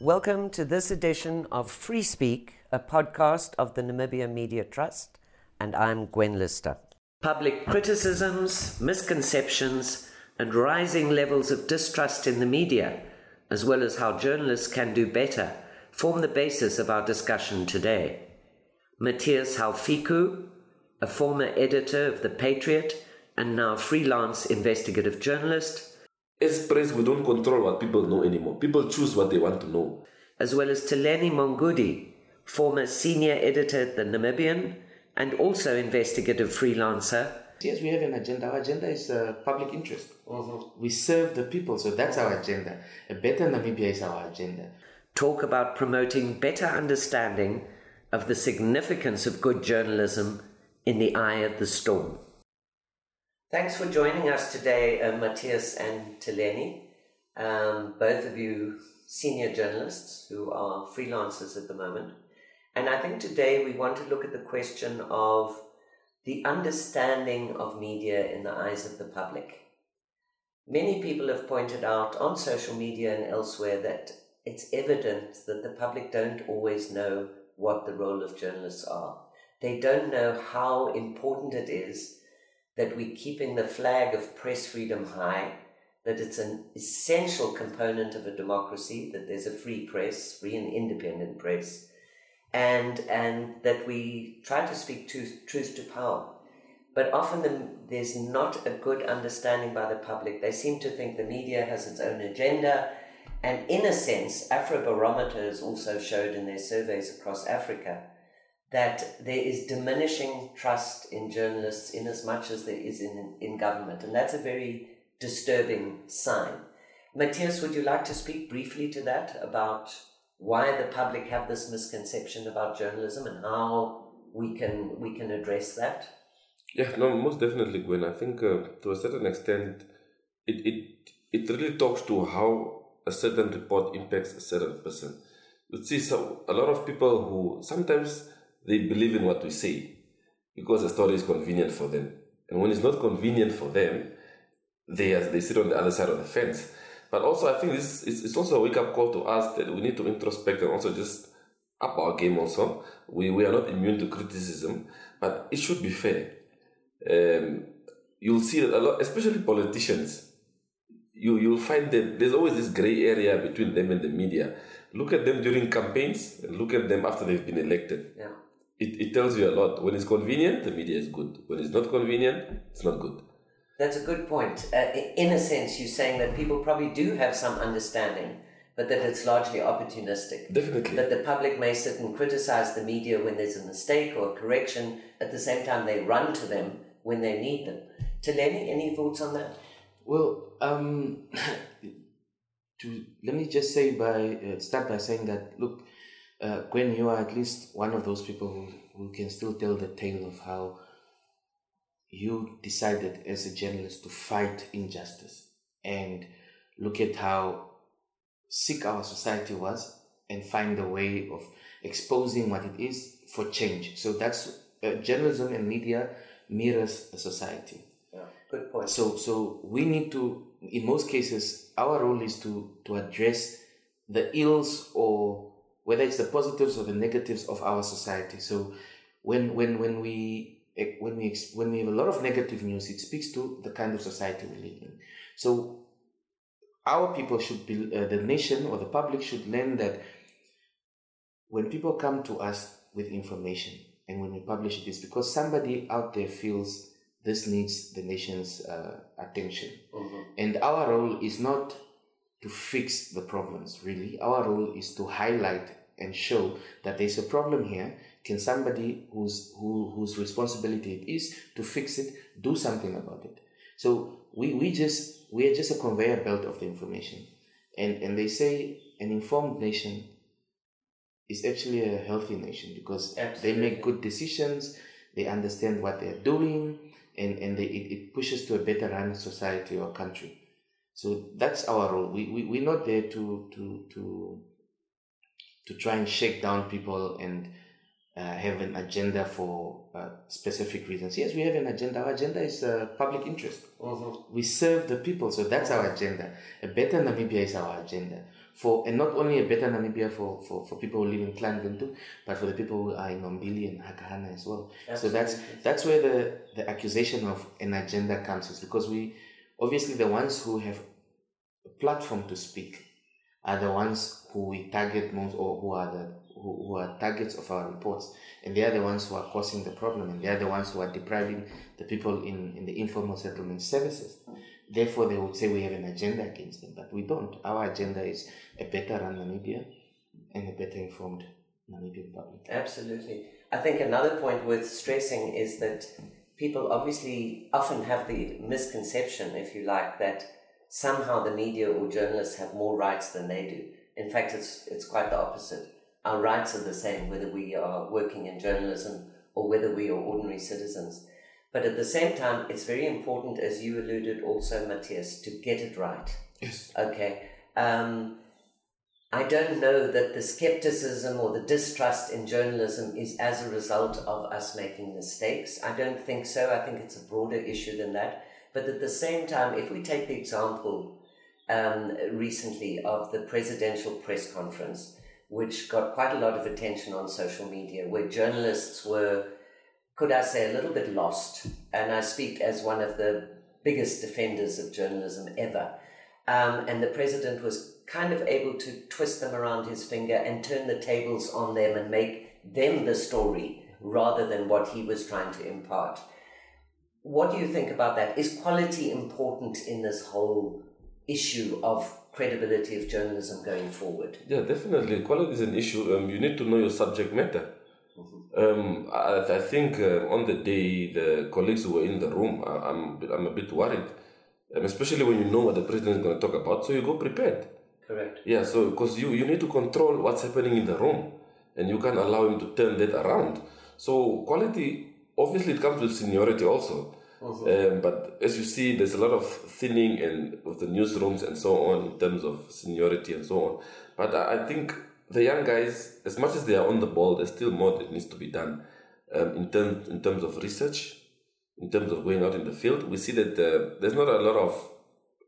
Welcome to this edition of Free Speak, a podcast of the Namibia Media Trust, and I'm Gwen Lister. Public criticisms, misconceptions, and rising levels of distrust in the media, as well as how journalists can do better, form the basis of our discussion today. Matthias Haufiku, a former editor of The Patriot and now freelance investigative journalist, As press, we don't control what people know anymore. People choose what they want to know. as well as Tileni Mongudi, former senior editor at The Namibian and also investigative freelancer, Yes, we have an agenda. Our agenda is uh, public interest. We serve the people, so that's our agenda. A better Namibia is our agenda. talk about promoting better understanding of the significance of good journalism in the eye of the storm. Thanks for joining us today, uh, Matthias and Tileni, um, both of you senior journalists who are freelancers at the moment. And I think today we want to look at the question of the understanding of media in the eyes of the public. Many people have pointed out on social media and elsewhere that it's evident that the public don't always know what the role of journalists are. They don't know how important it is that we're keeping the flag of press freedom high, that it's an essential component of a democracy, that there's a free press, free and independent press, and and that we try to speak truth, truth to power. But often the, there's not a good understanding by the public. They seem to think the media has its own agenda, and in a sense, Afrobarometer has also showed in their surveys across Africa that there is diminishing trust in journalists in as much as there is in, in government, and that's a very disturbing sign. Matthias, would you like to speak briefly to that about why the public have this misconception about journalism and how we can we can address that? Yeah, no, most definitely, Gwen. I think uh, to a certain extent, it, it it really talks to how a certain report impacts a certain person. You see, so a lot of people who sometimes they believe in what we say because the story is convenient for them, and when it's not convenient for them, they they sit on the other side of the fence. But also, I think this is it's also a wake up call to us that we need to introspect and also just up our game. Also, we we are not immune to criticism, but it should be fair um, you'll see that a lot, especially politicians, you you'll find that there's always this gray area between them and the media. Look at them during campaigns and look at them after they've been elected. Yeah. It, it tells you a lot. When it's convenient, the media is good. When it's not convenient, it's not good. That's a good point. Uh, in a sense, you're saying that people probably do have some understanding, but that it's largely opportunistic. Definitely. That the public may sit and criticize the media when there's a mistake or a correction. At the same time, they run to them when they need them. Tileni, any thoughts on that? Well, um, to let me just say by uh, start by saying that look, uh, Gwen, you are at least one of those people who, who can still tell the tale of how you decided as a journalist to fight injustice and look at how sick our society was and find a way of exposing what it is for change. So that's uh, journalism and media mirrors a society. Yeah, good point. So, so we need to, in most cases, our role is to to address the ills or whether it's the positives or the negatives of our society. So, when when when we when we when we have a lot of negative news, it speaks to the kind of society we live in. So, our people should be uh, the nation or the public should learn that when people come to us with information and when we publish it, it's because somebody out there feels this needs the nation's uh, attention. Mhm. And our role is not to fix the problems, really. Our role is to highlight and show that there's a problem here. Can somebody whose who, whose responsibility it is to fix it do something about it? So we, we just we are just a conveyor belt of the information. And and they say an informed nation is actually a healthy nation because they make good decisions, they understand what they're doing, and, and they, it, it pushes to a better run society or country. So that's our role. We, we, we're not there to, to, to, to try and shake down people and uh, have an agenda for uh, specific reasons. Yes, we have an agenda. Our agenda is uh, public interest. Mm-hmm. We serve the people, so that's our agenda. A better Namibia is our agenda. For and not only a better Namibia for, for, for people who live in Kleinventu, but for the people who are in Nombili and Hakahana as well. So that's that's where the, the accusation of an agenda comes is because we obviously the ones who have a platform to speak are the ones who we target most or who are the who, who are targets of our reports. And they are the ones who are causing the problem and they are the ones who are depriving the people in, in the informal settlement services. Therefore they would say we have an agenda against them but we don't. Our agenda is a better run namibia and a better informed namibian public. Absolutely. I think another point worth stressing is that people obviously often have the misconception, if you like, that somehow the media or journalists have more rights than they do. In fact, it's, it's quite the opposite. Our rights are the same whether we are working in journalism or whether we are ordinary citizens. But at the same time, it's very important, as you alluded also, Matthias, to get it right. Yes. Okay. Um, I don't know that the skepticism or the distrust in journalism is as a result of us making mistakes. I don't think so. I think it's a broader issue than that. But at the same time, if we take the example um, recently of the presidential press conference, which got quite a lot of attention on social media, where journalists were, could I say, a little bit lost. And I speak as one of the biggest defenders of journalism ever. Um, and the president was kind of able to twist them around his finger and turn the tables on them and make them the story rather than what he was trying to impart. What do you think about that? Is quality important in this whole issue of credibility of journalism going forward? Yeah, definitely. Quality is an issue. Um, you need to know your subject matter. Um, I, I think uh, on the day the colleagues who were in the room, I, I'm I'm a bit worried, um, especially when you know what the president is going to talk about, so you go prepared. Correct. Yeah, so because you you need to control what's happening in the room, and you can't allow him to turn that around. So quality, obviously, it comes with seniority also. Um, but as you see, there's a lot of thinning and with the newsrooms and so on in terms of seniority and so on. But I, I think the young guys, as much as they are on the ball, there's still more that needs to be done um, in terms in terms of research, in terms of going out in the field. We see that uh, there's not a lot of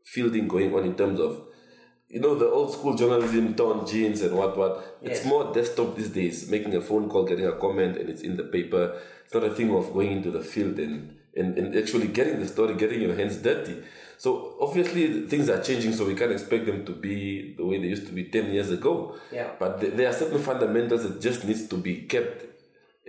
fielding going on in terms of you know the old school journalism torn jeans and what what it's Yes. more desktop these days making a phone call getting a comment and it's in the paper it's not a thing of going into the field and and, and actually getting the story getting your hands dirty so obviously things are changing so we can't expect them to be the way they used to be 10 years ago Yeah. but th- there are certain fundamentals that just needs to be kept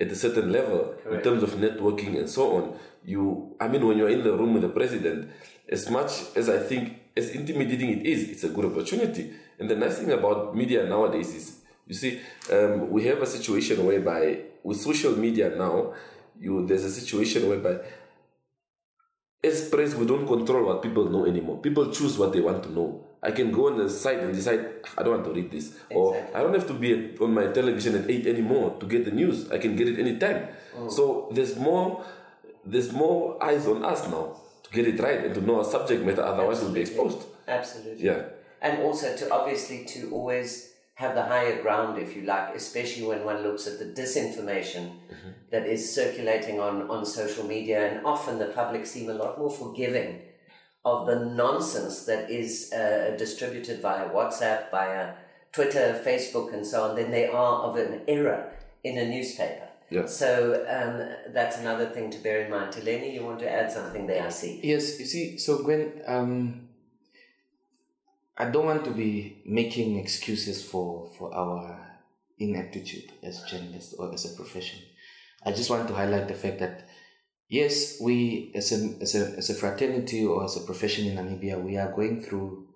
at a certain level in terms of networking and so on. You, I mean, when you're in the room with the president, as much as I think, as intimidating it is, it's a good opportunity. And the nice thing about media nowadays is, you see, um, we have a situation whereby with social media now, you there's a situation whereby as press, we don't control what people know anymore. People choose what they want to know. I can go on the site and decide I don't want to read this, or I don't have to be on my television at eight anymore to get the news. I can get it anytime. So there's more, there's more eyes on us now get it right and to know a subject matter. Otherwise, we'll be exposed. Absolutely. Yeah. and also to obviously to always have the higher ground if you like especially when one looks at the disinformation that is circulating on on social media and often the public seem a lot more forgiving of the nonsense that is uh, distributed via whatsapp via twitter facebook and so on than they are of an error in a newspaper Yeah. so um, that's another thing to bear in mind. Tileni, you want to add something there, I see. Yes, you see, so Gwen, um, I don't want to be making excuses for, for our ineptitude as journalists or as a profession. I just want to highlight the fact that yes, we as a, as a, as a fraternity or as a profession in Namibia, we are going through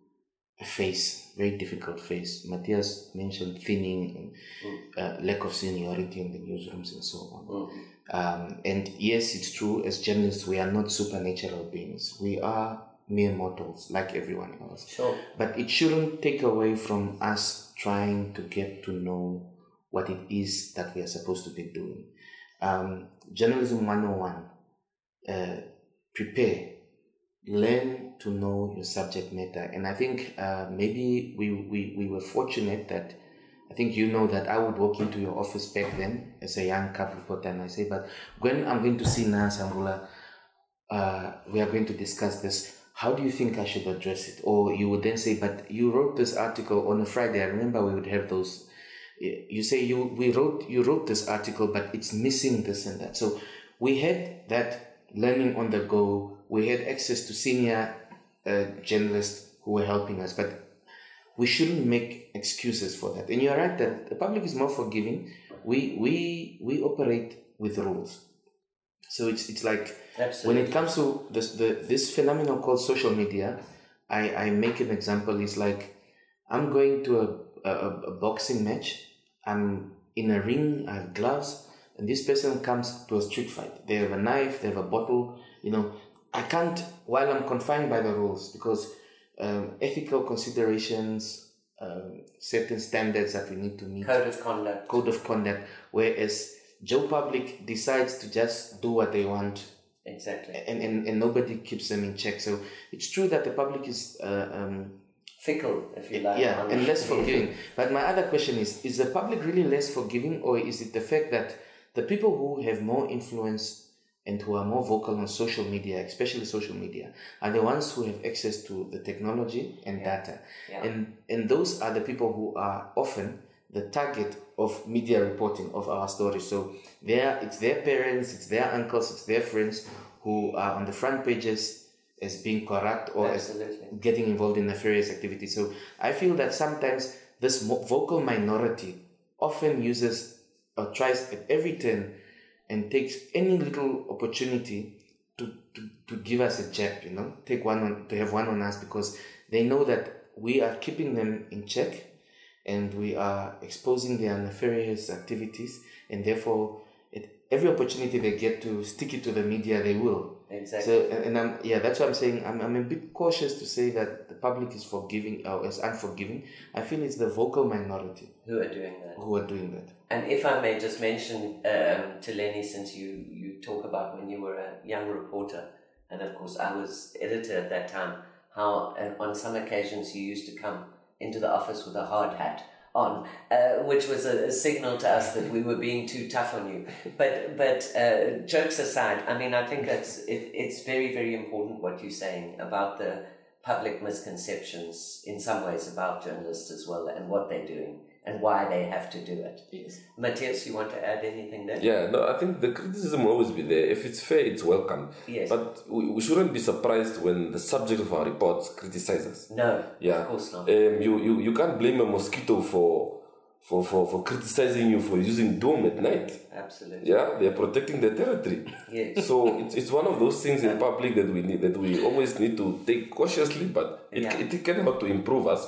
phase, very difficult phase. Matthias mentioned thinning and uh, lack of seniority in the newsrooms and so on. Mm. Um, and yes, it's true, as journalists, we are not supernatural beings. We are mere mortals like everyone else. Sure. But it shouldn't take away from us trying to get to know what it is that we are supposed to be doing. Um, journalism 101 uh, prepare, learn to know your subject matter. And I think uh, maybe we, we, we were fortunate that I think you know that I would walk into your office back then as a young cub reporter and I say, but when I'm going to see Nahas Angula, uh, we are going to discuss this. How do you think I should address it? Or you would then say, but you wrote this article on a Friday. I remember we would have those. You say you we wrote you wrote this article, but it's missing this and that. So we had that learning on the go. We had access to senior uh, journalists who were helping us, but we shouldn't make excuses for that. And you're right that the public is more forgiving. We we we operate with rules. So it's it's like Absolutely. when it comes to this the this phenomenon called social media, I, I make an example. It's like I'm going to a, a, a boxing match. I'm in a ring. I have gloves, and this person comes to a street fight. They have a knife. They have a bottle. You know, I can't while I'm confined by the rules because um, ethical considerations, um, certain standards that we need to meet, Code of conduct. code of conduct. Whereas Joe Public decides to just do what they want Exactly. and, and, and nobody keeps them in check. So it's true that the public is, uh, um, Fickle, if you like. yeah, and less forgiving. But my other question is: Is the public really less forgiving, or is it the fact that the people who have more influence and who are more vocal on social media, especially social media, are the ones who have access to the technology and data, Yeah. and and those are the people who are often the target of media reporting of our stories. So their it's their parents, it's their uncles, it's their friends who are on the front pages as being corrupt or as getting involved in nefarious activities. So I feel that sometimes this vocal minority often uses or tries at every turn and takes any little opportunity to, to, to give us a jab, you know, take one on, to have one on us because they know that we are keeping them in check and we are exposing their nefarious activities and therefore it, every opportunity they get to stick it to the media, they will. Exactly. So, and and I'm yeah, that's what I'm saying. I'm, I'm a bit cautious to say that the public is forgiving or is unforgiving. I feel it's the vocal minority Who are doing that? who are doing that. And if I may just mention um, Tileni, since you, you talk about when you were a young reporter, and of course I was editor at that time, how uh, on some occasions you used to come into the office with a hard hat on, uh, which was a, a signal to us that we were being too tough on you. But but uh, jokes aside, I mean I think that's it, it's very very important what you're saying about the public misconceptions in some ways about journalists as well and what they're doing and why they have to do it. Yes. Matthias, you want to add anything there? Yeah, no, I think the criticism will always be there. If it's fair, it's welcome. Yes. But we, we shouldn't be surprised when the subject of our reports criticizes. no, Yeah. of course not. Um, you, you, you can't blame a mosquito for for, for, for criticizing you for using doom at night. Absolutely. Yeah, they are protecting their territory. Yes. So it's, it's one of those things in public that we need that we always need to take cautiously, but it, Yeah. it can help to improve us.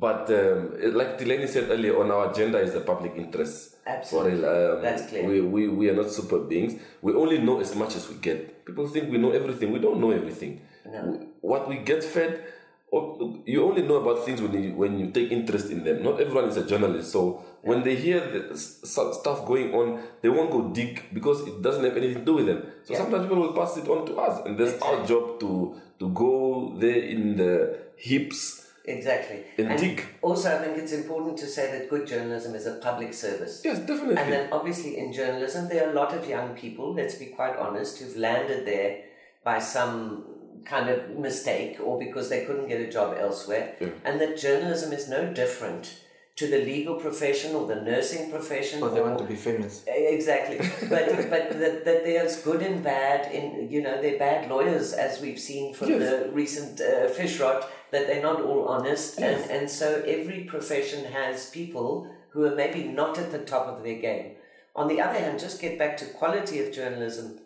But um, like Tileni said earlier, on our agenda is the public interest. Absolutely. For um, That's clear. We, we, we are not super beings. We only know as much as we get. People think we know everything. We don't know everything. No. We- what we get fed, or, you only know about things when you, when you take interest in them. Not everyone is a journalist. So when they hear the stuff going on, they won't go dig because it doesn't have anything to do with them. So Yeah. sometimes people will pass it on to us. And that's our job to, to go there in the hips Exactly. And dig. Also, I think it's important to say that good journalism is a public service. Yes, definitely. And then, obviously, in journalism, there are a lot of young people, let's be quite honest, who've landed there by some kind of mistake or because they couldn't get a job elsewhere. Yeah. And that journalism is no different to the legal profession or the nursing profession. Or they want to be famous. Exactly, but but that, that there's good and bad in you know they're bad lawyers as we've seen from Yes. the recent uh, Fishrot that they're not all honest Yes. and and so every profession has people who are maybe not at the top of their game. On the other hand, just get back to quality of journalism.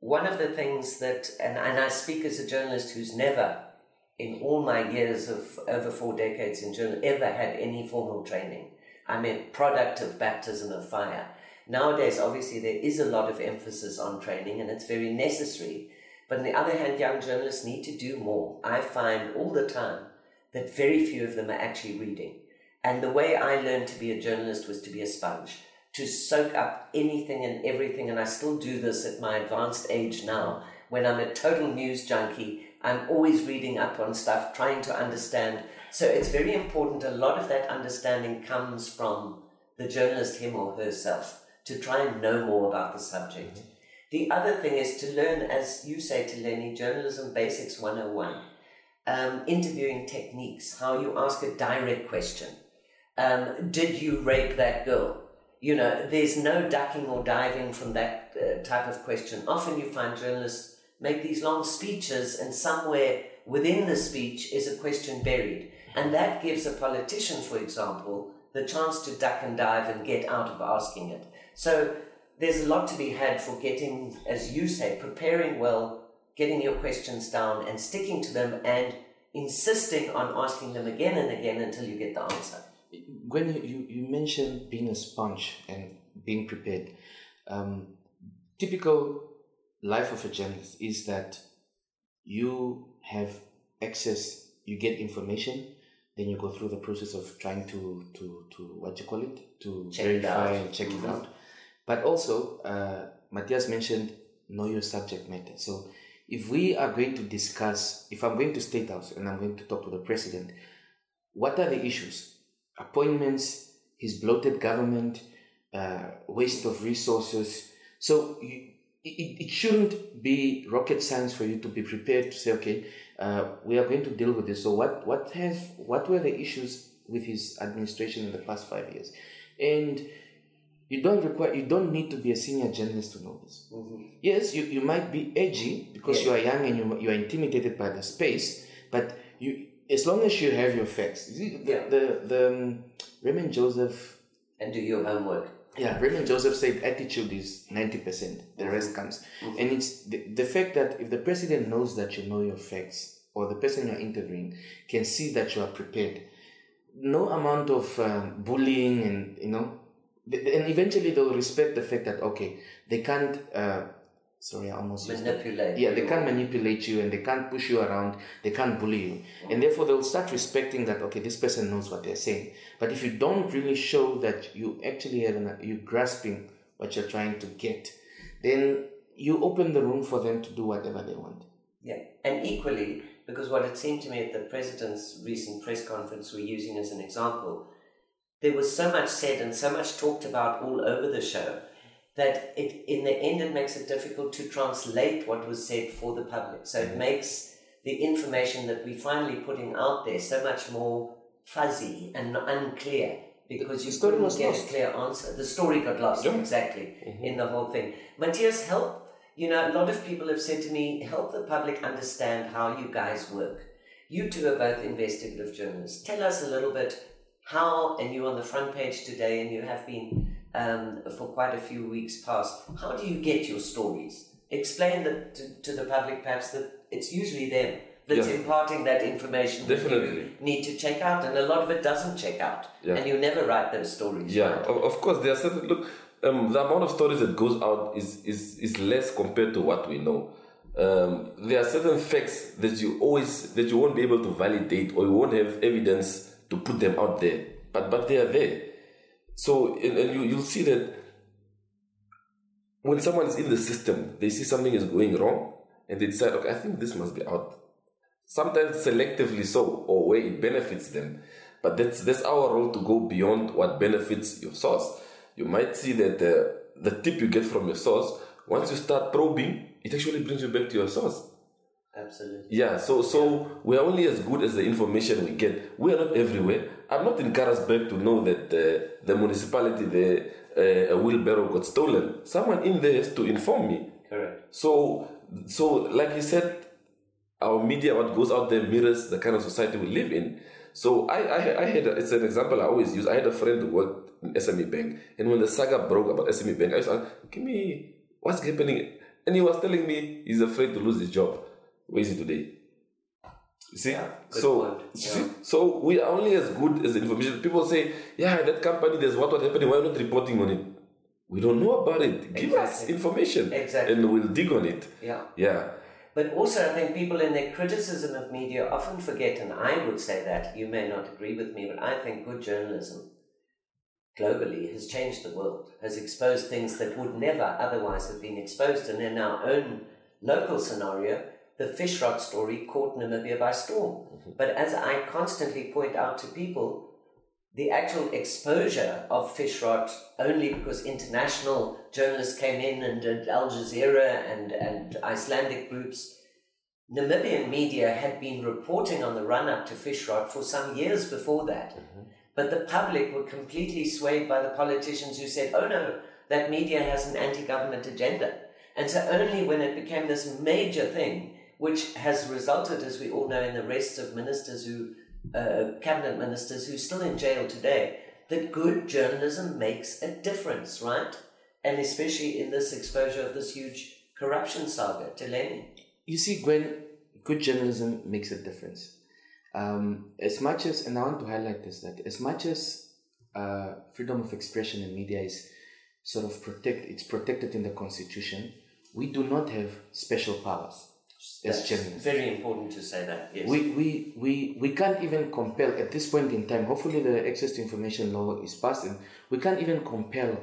One of the things that and and I speak as a journalist who's never in all my years of over four decades in journalism ever had any formal training. I'm a product of baptism of fire. Nowadays, obviously, there is a lot of emphasis on training and it's very necessary. But on the other hand, young journalists need to do more. I find all the time that very few of them are actually reading. And the way I learned to be a journalist was to be a sponge, to soak up anything and everything. And I still do this at my advanced age now. When I'm a total news junkie, I'm always reading up on stuff, trying to understand So it's very important. A lot of that understanding comes from the journalist, him or herself, to try and know more about the subject. Mm-hmm. The other thing is to learn, as you say Tileni, Journalism Basics 101, um, interviewing techniques, how you ask a direct question. Um, did you rape that girl? You know, there's no ducking or diving from that uh, type of question. Often you find journalists make these long speeches, and somewhere within the speech is a question buried. And that gives a politician, for example, the chance to duck and dive and get out of asking it. So there's a lot to be had for getting, as you say, preparing well, getting your questions down and sticking to them and insisting on asking them again and again until you get the answer. When you, you mentioned being a sponge and being prepared, um, typical life of a journalist is that you have access, you get information, then you go through the process of trying to to to what you call it to check verify and check mm-hmm. it out. But also, uh, Matthias mentioned know your subject matter. So if we are going to discuss, if I'm going to State House and I'm going to talk to the president, what are the issues? Appointments, his bloated government, uh, waste of resources. So you, it, it shouldn't be rocket science for you to be prepared to say, okay, uh, we are going to deal with this. So what what has what were the issues with his administration in the past five years? And you don't require you don't need to be a senior journalist to know this. Mm-hmm. Yes, you, you might be edgy because yeah. you are young and you, you are intimidated by the space, but you as long as you have your facts. The, yeah. the, the um, Raymond Joseph and do your homework yeah, Raymond Joseph said attitude is 90%, the rest mm-hmm. comes. Mm-hmm. And it's the, the fact that if the president knows that you know your facts, or the person you're interviewing can see that you are prepared, no amount of um, bullying and, you know, and eventually they'll respect the fact that, okay, they can't uh, sorry, I almost manipulate. Yeah, they can't manipulate you and they can't push you around, they can't bully you. And therefore they'll start respecting that, okay, this person knows what they're saying. But if you don't really show that you actually have an, you grasping what you're trying to get, then you open the room for them to do whatever they want. Yeah, and equally, because what it seemed to me at the president's recent press conference we're using as an example, there was so much said and so much talked about all over the show that it in the end it makes it difficult to translate what was said for the public. So it mm-hmm. makes the information that we're finally putting out there so much more fuzzy and unclear because you couldn't get lost. a clear answer. The story got lost, yeah. exactly, mm-hmm. in the whole thing. Matthias, help. You know, a lot of people have said to me, help the public understand how you guys work. You two are both investigative journalists. Tell us a little bit how, and you're on the front page today, and you have been um, for quite a few weeks past. How do you get your stories? Explain that to, to the public, perhaps that it's usually them that's yeah. imparting that information. Definitely. That need to check out, and a lot of it doesn't check out, yeah. and you never write those stories. Yeah, right? of course, there are certain look. Um, the amount of stories that goes out is, is, is less compared to what we know. Um, there are certain facts that you always that you won't be able to validate or you won't have evidence to put them out there, but but they are there. So, and, and you, you'll see that when someone is in the system, they see something is going wrong and they decide, okay, I think this must be out. Sometimes selectively so, or where it benefits them. But that's, that's our role to go beyond what benefits your source. You might see that the, the tip you get from your source, once you start probing, it actually brings you back to your source. Absolutely. Yeah, so so we are only as good as the information we get. We are not everywhere. I'm not in Karasburg to know that uh, the municipality, the uh, a wheelbarrow got stolen. Someone in there has to inform me. Correct. So so like you said, our media, what goes out there mirrors the kind of society we live in. So I I, I had a, it's an example I always use. I had a friend who worked in SME Bank, and when the saga broke about SME Bank, I was like, "Give me what's happening," and he was telling me he's afraid to lose his job. Where today? You see? Yeah, so, yeah. so we are only as good as the information. People say, yeah, that company, there's what was happening. Why are not reporting on it? We don't know about it. Give exactly. us information. Exactly. And we'll dig on it. Yeah. Yeah. But also, I think people in their criticism of media often forget, and I would say that, you may not agree with me, but I think good journalism globally has changed the world, has exposed things that would never otherwise have been exposed. And in our own local scenario, the Fishrot story caught Namibia by storm. Mm-hmm. But as I constantly point out to people, the actual exposure of Fishrot only because international journalists came in and did Al Jazeera and, and Icelandic groups. Namibian media had been reporting on the run up to Fishrot for some years before that. Mm-hmm. But the public were completely swayed by the politicians who said, oh no, that media has an anti government agenda. And so only when it became this major thing, which has resulted, as we all know, in the arrests of ministers who, uh, cabinet ministers who are still in jail today, that good journalism makes a difference, right? And especially in this exposure of this huge corruption saga. Tileni. You see, Gwen, good journalism makes a difference. Um, as much as, and I want to highlight this, that as much as uh, freedom of expression in media is sort of protect, it's protected in the constitution, we do not have special powers That's as journalists. Very important to say that. Yes. We, we, we, we can't even compel at this point in time. Hopefully, the access to information law is passed, and we can't even compel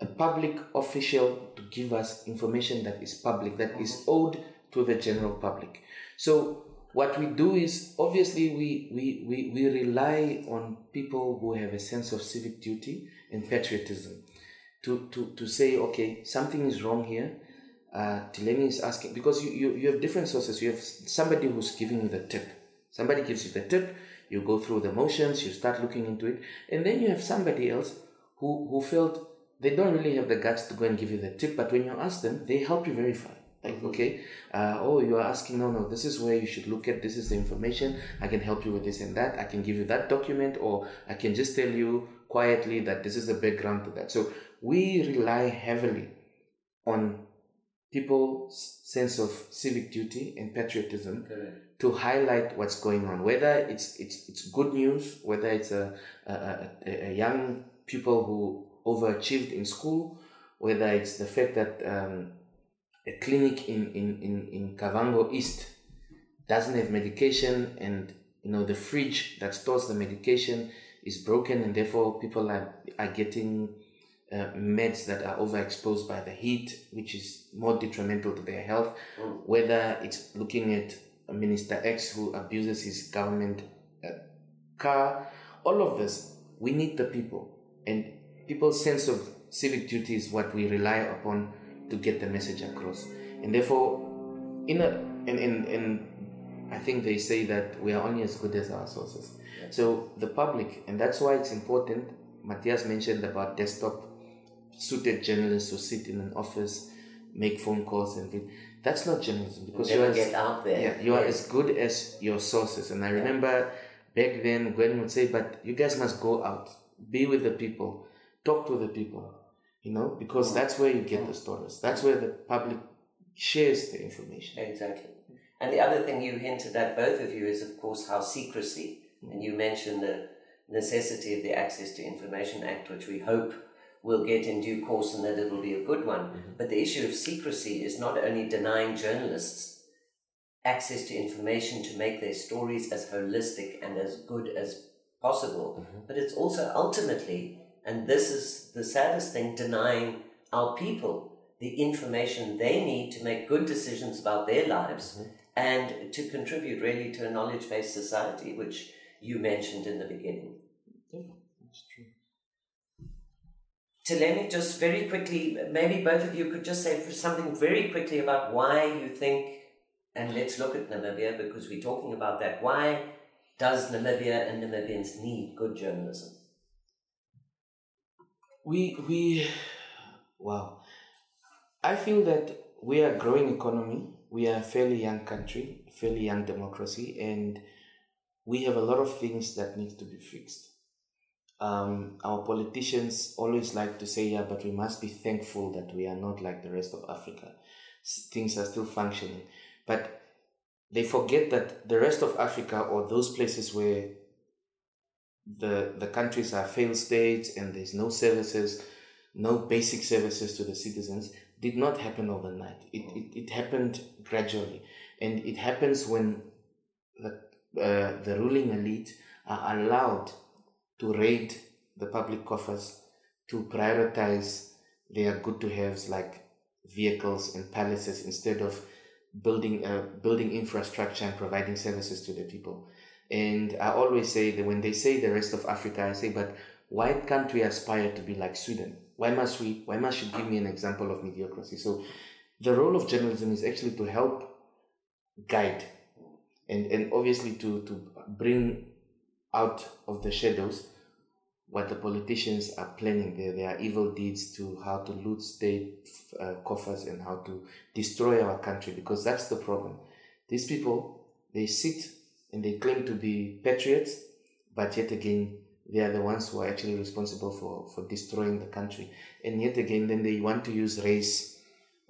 a public official to give us information that is public, that mm-hmm. is owed to the general public. So what we do is obviously we, we, we, we rely on people who have a sense of civic duty and patriotism to, to, to say, okay, something is wrong here. Uh, Tileni is asking, because you, you, you have different sources. You have somebody who's giving you the tip. Somebody gives you the tip, you go through the motions, you start looking into it, and then you have somebody else who, who felt they don't really have the guts to go and give you the tip, but when you ask them, they help you verify. Like, okay, uh, oh, you are asking, no, no, this is where you should look at, this is the information, I can help you with this and that, I can give you that document, or I can just tell you quietly that this is the background to that. So we rely heavily on people's sense of civic duty and patriotism okay. to highlight what's going on, whether it's it's it's good news, whether it's a a, a, a young people who overachieved in school, whether it's the fact that um, a clinic in, in, in, in Kavango East doesn't have medication and you know the fridge that stores the medication is broken and therefore people are, are getting uh, meds that are overexposed by the heat which is more detrimental to their health mm. whether it's looking at minister x who abuses his government uh, car all of this we need the people and people's sense of civic duty is what we rely upon to get the message across. And therefore, in a in, in, in I think they say that we are only as good as our sources. So the public, and that's why it's important. Matthias mentioned about desktop suited journalists who sit in an office, make phone calls, and read. That's not journalism because you are get out there. Yeah, you are as good as your sources. And I remember back then Gwen would say, "But you guys must go out, be with the people, talk to the people." you know, because that's where you get the stories. That's where the public shares the information. Exactly. And the other thing you hinted at, both of you, is of course how secrecy, mm-hmm. and you mentioned the necessity of the Access to Information Act, which we hope will get in due course and that it will be a good one. Mm-hmm. But the issue of secrecy is not only denying journalists access to information to make their stories as holistic and as good as possible, mm-hmm. but it's also ultimately and this is the saddest thing denying our people the information they need to make good decisions about their lives mm-hmm. and to contribute really to a knowledge based society, which you mentioned in the beginning. Yeah, that's true. Tileni, just very quickly, maybe both of you could just say something very quickly about why you think, and let's look at Namibia because we're talking about that. Why does Namibia and Namibians need good journalism? we we wow i feel that we are a growing economy we are a fairly young country fairly young democracy and we have a lot of things that need to be fixed um, our politicians always like to say yeah but we must be thankful that we are not like the rest of africa things are still functioning but they forget that the rest of africa or those places where the, the countries are failed states and there's no services, no basic services to the citizens, did not happen overnight. It, it, it happened gradually. And it happens when the, uh, the ruling elite are allowed to raid the public coffers, to prioritize their good to haves like vehicles and palaces instead of building uh, building infrastructure and providing services to the people. And I always say that when they say the rest of Africa, I say, but why can't we aspire to be like Sweden? Why must we? Why must you give me an example of mediocrity? So, the role of journalism is actually to help guide, and and obviously to to bring out of the shadows what the politicians are planning. There are evil deeds to how to loot state uh, coffers and how to destroy our country because that's the problem. These people, they sit and they claim to be patriots, but yet again, they are the ones who are actually responsible for, for destroying the country. And yet again, then they want to use race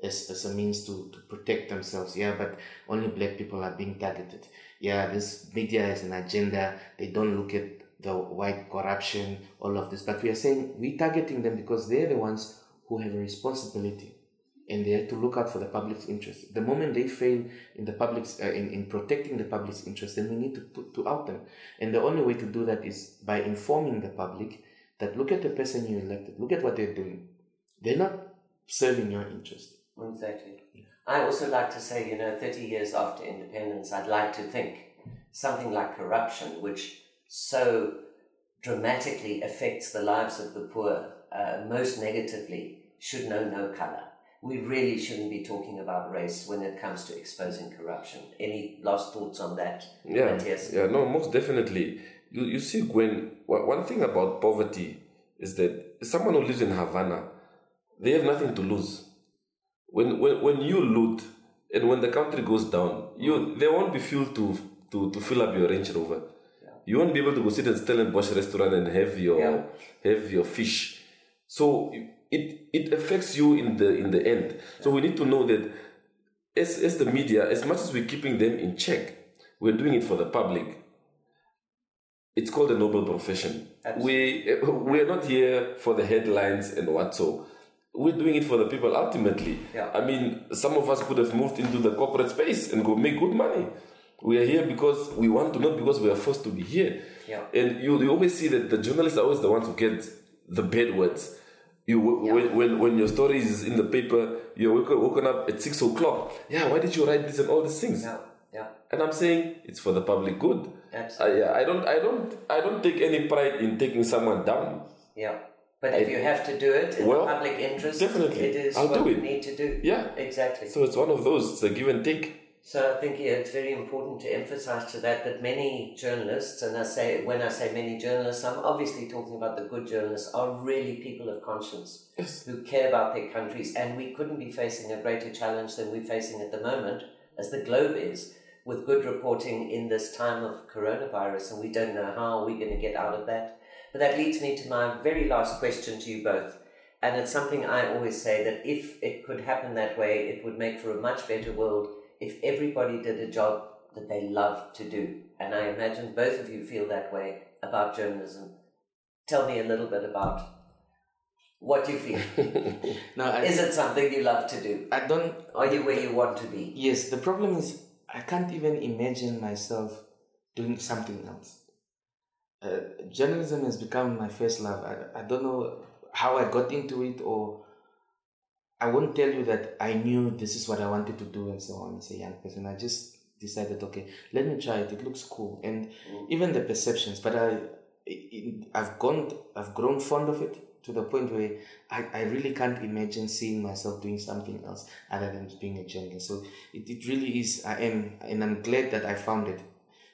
as, as a means to, to protect themselves. Yeah, but only black people are being targeted. Yeah, this media has an agenda. They don't look at the white corruption, all of this. But we are saying we're targeting them because they're the ones who have a responsibility and they have to look out for the public's interest. The moment they fail in the public's uh, in, in protecting the public's interest, then we need to put, to out them. And the only way to do that is by informing the public that look at the person you elected, look at what they're doing. They're not serving your interest. Exactly. I also like to say, you know, 30 years after independence, I'd like to think something like corruption, which so dramatically affects the lives of the poor uh, most negatively should know no color. We really shouldn't be talking about race when it comes to exposing corruption. Any last thoughts on that? Yeah, Matthias? yeah, no, most definitely. You, you see, when one thing about poverty is that someone who lives in Havana, they have nothing to lose. When, when, when you loot and when the country goes down, you there won't be fuel to, to, to fill up your Range Rover you won't be able to go sit at Stellenbosch restaurant and have your yeah. have your fish. So it it affects you in the in the end. So we need to know that as as the media, as much as we're keeping them in check, we're doing it for the public. It's called a noble profession. Absolutely. We we're not here for the headlines and what so. We're doing it for the people ultimately. Yeah. I mean, some of us could have moved into the corporate space and go make good money. We are here because we want to, not because we are forced to be here. Yeah. And you, you always see that the journalists are always the ones who get the bad words. You yeah. when, when when your story is in the paper, you're woken, woken up at six o'clock. Yeah, why did you write this and all these things? Yeah. Yeah. And I'm saying it's for the public good. Absolutely. I, I don't I don't I don't take any pride in taking someone down. Yeah. But if you have to do it in well, the public interest, definitely. it is I'll what do you need to do. Yeah. Exactly. So it's one of those, it's a give and take. So I think yeah, it's very important to emphasize to that that many journalists, and I say when I say many journalists, I'm obviously talking about the good journalists, are really people of conscience yes. who care about their countries, and we couldn't be facing a greater challenge than we're facing at the moment, as the globe is, with good reporting in this time of coronavirus, and we don't know how we're going to get out of that. But that leads me to my very last question to you both. And it's something I always say that if it could happen that way, it would make for a much better world if everybody did a job that they love to do. And I imagine both of you feel that way about journalism. Tell me a little bit about what you feel. no, I, is it something you love to do? I don't. Are you where you want to be? Yes. The problem is I can't even imagine myself doing something else. Uh, journalism has become my first love. I, I don't know how I got into it or I won't tell you that I knew this is what I wanted to do and so on as a young person. I just decided, okay, let me try it. It looks cool, and mm. even the perceptions. But I, it, I've gone, I've grown fond of it to the point where I, I really can't imagine seeing myself doing something else other than being a journalist. So it, it really is. I am, and I'm glad that I found it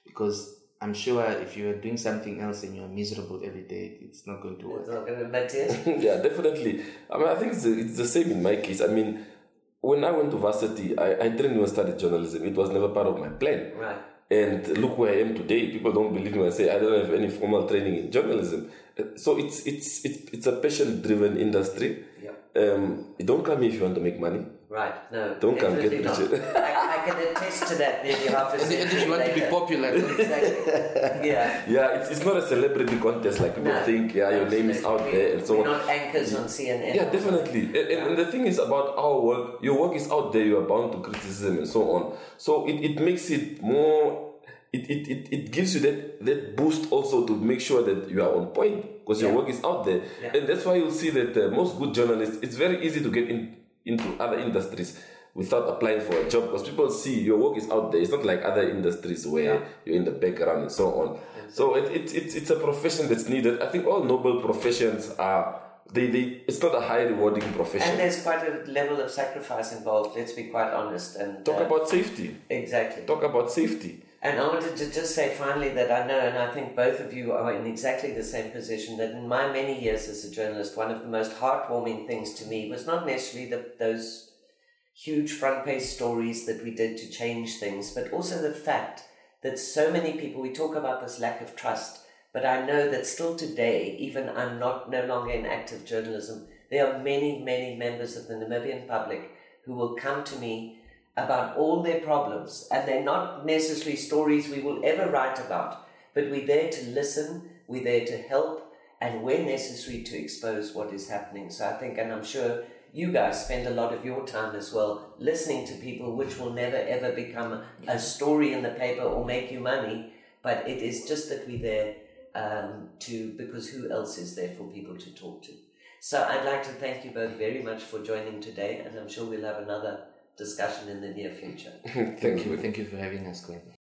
because I'm sure if you are doing something else and you're miserable every day, it's not going to work. It's not going to matter. yeah, definitely. I mean, I think it's, it's the same in my case. I mean, when I went to varsity, I, I didn't even study journalism. It was never part of my plan. Right. And look where I am today. People don't believe me. I say I don't have any formal training in journalism. So it's it's it's, it's a passion driven industry. Yeah. Um, don't come here if you want to make money. Right. No. Don't come get rich. I, I, can attest to that. Maybe half a and, and if you want later. to be popular, exactly. yeah. Yeah. It's, it's not a celebrity contest like people no, think. Yeah, your name is out there and so We're on. Not anchors on CNN. Yeah, definitely. And, and, and, the thing is about our work. Your work is out there. You are bound to criticism and so on. So it, it makes it more it, it, it, it gives you that, that boost also to make sure that you are on point because yeah. your work is out there. Yeah. And that's why you'll see that uh, most good journalists, it's very easy to get in, into other industries. Without applying for a job because people see your work is out there. It's not like other industries where Yeah. you're in the background and so on. So it, it, it, it's a profession that's needed. I think all noble professions are, they, they it's not a high rewarding profession. And there's quite a level of sacrifice involved, let's be quite honest. And Talk uh, about safety. Exactly. Talk about safety. And I wanted to just say finally that I know, and I think both of you are in exactly the same position, that in my many years as a journalist, one of the most heartwarming things to me was not necessarily the, those huge front page stories that we did to change things, but also the fact that so many people, we talk about this lack of trust, but I know that still today, even I'm not no longer in active journalism, there are many, many members of the Namibian public who will come to me about all their problems, and they're not necessarily stories we will ever write about, but we're there to listen, we're there to help, and where necessary to expose what is happening. So I think, and I'm sure you guys spend a lot of your time as well listening to people, which will never ever become a story in the paper or make you money, but it is just that we're there um, to, because who else is there for people to talk to? So I'd like to thank you both very much for joining today, and I'm sure we'll have another discussion in the near future. Thank, you. Thank you for having us, Glenn.